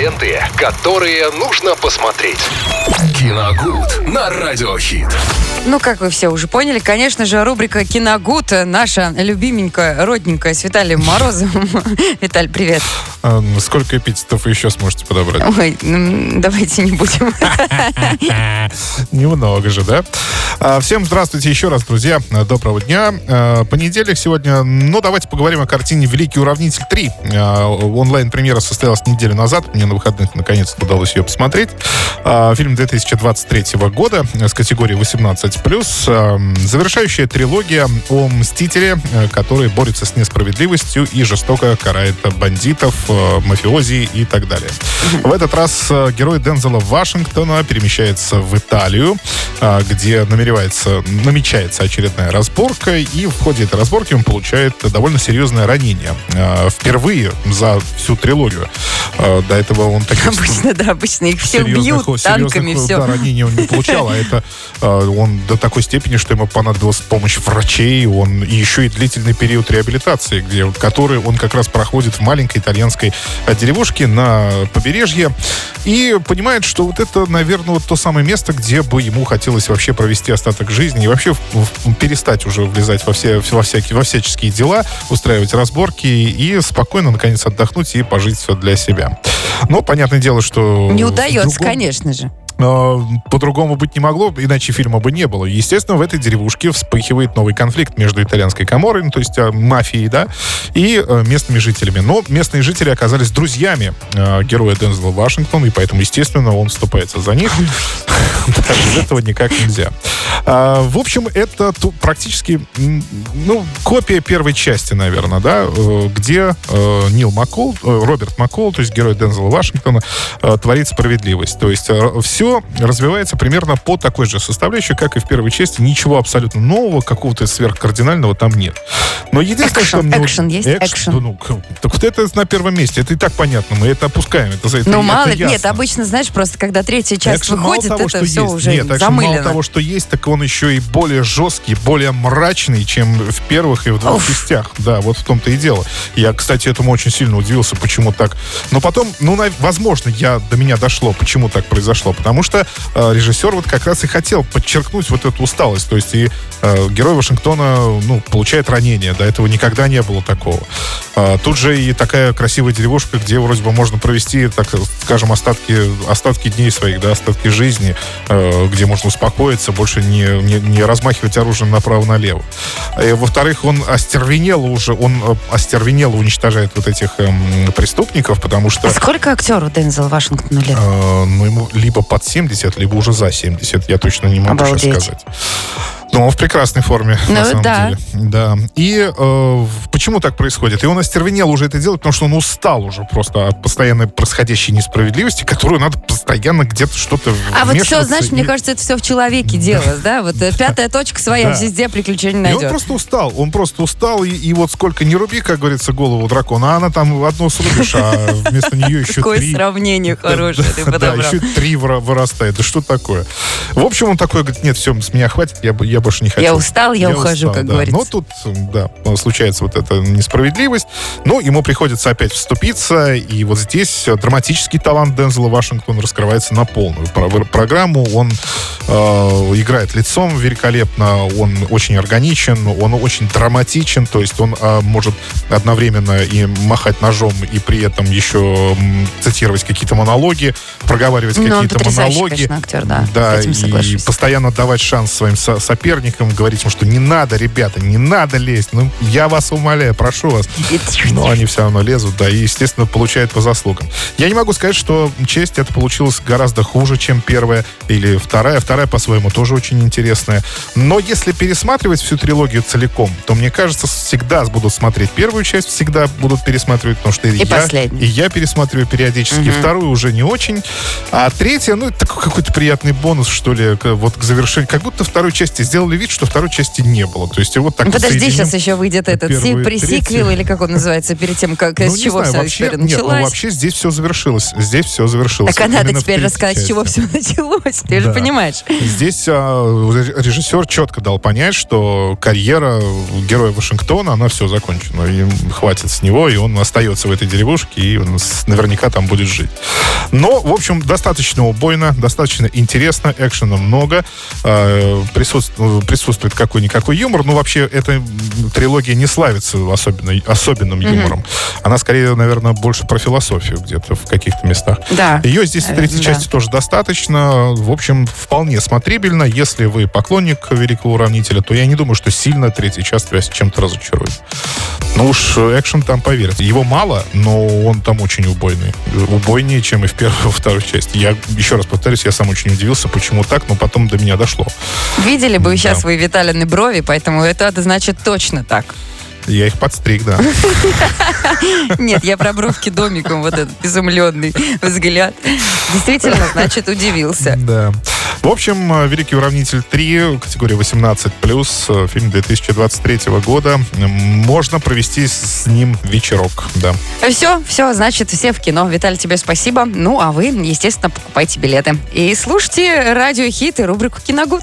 ленты, которые нужно посмотреть. Киногуд на Радиохит. Ну, как вы все уже поняли, конечно же, рубрика «Киногуд» наша любименькая, родненькая с Виталием Морозовым. Виталь, привет. А, сколько эпитетов вы еще сможете подобрать? Ой, ну, давайте не будем. Немного же, да? А, всем здравствуйте еще раз, друзья. Доброго дня. А, понедельник сегодня. Ну, давайте поговорим о картине «Великий уравнитель 3». Онлайн-премьера состоялась неделю назад. Мне на выходных наконец-то удалось ее посмотреть. Фильм 2023 года с категории 18+. Завершающая трилогия о Мстителе, э, который борется с несправедливостью и жестоко карает бандитов, э, мафиози и так далее. В этот раз э, герой Дензела Вашингтона перемещается в Италию, где намеревается, намечается очередная разборка, и в ходе этой разборки он получает довольно серьезное ранение. Впервые за всю трилогию. До этого он таких... Обычно, да, обычно их всех бьют танками, все. Да, ранений он не получал, а это он до такой степени, что ему понадобилась помощь врачей, он и еще и длительный период реабилитации, где, который он как раз проходит в маленькой итальянской деревушке на побережье и понимает, что вот это, наверное, вот то самое место, где бы ему хотелось вообще провести остаток жизни и вообще перестать уже влезать во все во всякие во всяческие дела, устраивать разборки и спокойно наконец отдохнуть и пожить все для себя. Но понятное дело, что не удается, другом... конечно же по-другому быть не могло, иначе фильма бы не было. Естественно, в этой деревушке вспыхивает новый конфликт между итальянской коморой, ну, то есть а, мафией, да, и а, местными жителями. Но местные жители оказались друзьями а, героя Дензела Вашингтона, и поэтому, естественно, он вступается за них. Без этого никак нельзя. В общем, это практически, ну, копия первой части, наверное, да, э, где э, Нил Маккол, э, Роберт Маккол, то есть герой Дензела Вашингтона, творит справедливость. То есть все развивается примерно по такой же составляющей, как и в первой части. Ничего абсолютно нового, какого-то сверхкардинального там нет. Но единственное, экшен, что мне... Экшен есть? Экшен. Ну, так вот это на первом месте. Это и так понятно. Мы это опускаем. Это, это, ну, мало ли. Нет, обычно, знаешь, просто когда третья часть экшен выходит, того, это все есть. уже Нет, замылено. мало того, что есть, так он еще и более жесткий, более мрачный, чем в первых и в двух Уф. частях. Да, вот в том-то и дело. Я, кстати, этому очень сильно удивился, почему так. Но потом, ну, возможно, я до меня дошло, почему так произошло. Потому что э, режиссер вот как раз и хотел подчеркнуть вот эту усталость. То есть и э, герой Вашингтона, ну, получает ранение. До этого никогда не было такого. А, тут же и такая красивая деревушка, где вроде бы можно провести, так скажем, остатки, остатки дней своих, да, остатки жизни, э, где можно успокоиться, больше не, не, не размахивать оружием направо-налево. И, во-вторых, он остервенело уже, он э, остервенело уничтожает вот этих эм, преступников, потому что... А сколько актеру Дензел Вашингтону лет? Э, ну, ему либо под 70, либо уже за 70, я точно не могу Обалдеть. сейчас сказать. Ну, он в прекрасной форме, ну, на самом да. деле. Да. И э, почему так происходит? И он остервенел уже это делать, потому что он устал уже просто от постоянной происходящей несправедливости, которую надо постоянно где-то что-то А вот все, знаешь, и... мне кажется, это все в человеке дело, да? Вот э, пятая точка своя, везде приключения найдет. И он просто устал, он просто устал, и вот сколько не руби, как говорится, голову дракона, а она там одну срубишь, а вместо нее еще три. Какое сравнение хорошее ты подобрал. Да, еще три вырастает. Да что такое? В общем, он такой говорит, нет, все, с меня хватит, я, я больше не хочу. Я устал, я, я ухожу, устал, как да. говорится. Но тут, да, случается вот эта несправедливость. Но ему приходится опять вступиться, и вот здесь драматический талант Дензела Вашингтона раскрывается на полную программу. Он э, играет лицом великолепно, он очень органичен, он очень драматичен, то есть он э, может одновременно и махать ножом, и при этом еще цитировать какие-то монологи, проговаривать ну, какие-то монологи. Конечно, актер, да. Да, и постоянно давать шанс своим со соперникам, говорить им, что не надо, ребята, не надо лезть. Ну, я вас умоляю, прошу вас. Но они все равно лезут, да, и, естественно, получают по заслугам. Я не могу сказать, что честь это получилось гораздо хуже, чем первая или вторая. Вторая, по-своему, тоже очень интересная. Но если пересматривать всю трилогию целиком, то, мне кажется, всегда будут смотреть первую часть, всегда будут пересматривать, потому что и, я, и я пересматриваю периодически. Угу. Вторую уже не очень. А третья, ну, это такой какой-то приятный бонус, что ли, вот к завершению. Как будто второй части сделали сделали вид, что второй части не было. То есть вот так Подожди, сейчас еще выйдет этот пресиквел, или как он называется, перед тем, как ну, с чего знаю, вся вообще, история нет, началась. Ну, вообще здесь все завершилось. Здесь все завершилось. Так а надо теперь рассказать, части. с чего все началось. Ты да. же понимаешь. Здесь а, режиссер четко дал понять, что карьера героя Вашингтона, она все закончена. И хватит с него, и он остается в этой деревушке, и он наверняка там будет жить. Но, в общем, достаточно убойно, достаточно интересно, экшена много, э, присутствует, присутствует какой-никакой юмор, но вообще эта трилогия не славится особенно, особенным mm-hmm. юмором. Она скорее, наверное, больше про философию где-то в каких-то местах. Да. Ее здесь в третьей да. части тоже достаточно. В общем, вполне смотрибельно. Если вы поклонник Великого Уравнителя, то я не думаю, что сильно третья часть вас чем-то разочарует. Ну уж экшен там, поверьте. Его мало, но он там очень убойный. Убойнее, чем и в первой, во второй части. Я, еще раз повторюсь, я сам очень удивился, почему так, но потом до меня дошло. Видели бы. Сейчас свои Виталины брови, поэтому это, значит точно так. Я их подстриг, да. Нет, я про бровки домиком, вот этот изумленный взгляд. Действительно, значит, удивился. Да. В общем, «Великий уравнитель 3», категория 18+, э, фильм 2023 года. Можно провести с ним вечерок, да. Все, все, значит, все в кино. Виталий, тебе спасибо. Ну, а вы, естественно, покупайте билеты. И слушайте радио «Хит» и рубрику «Киногуд».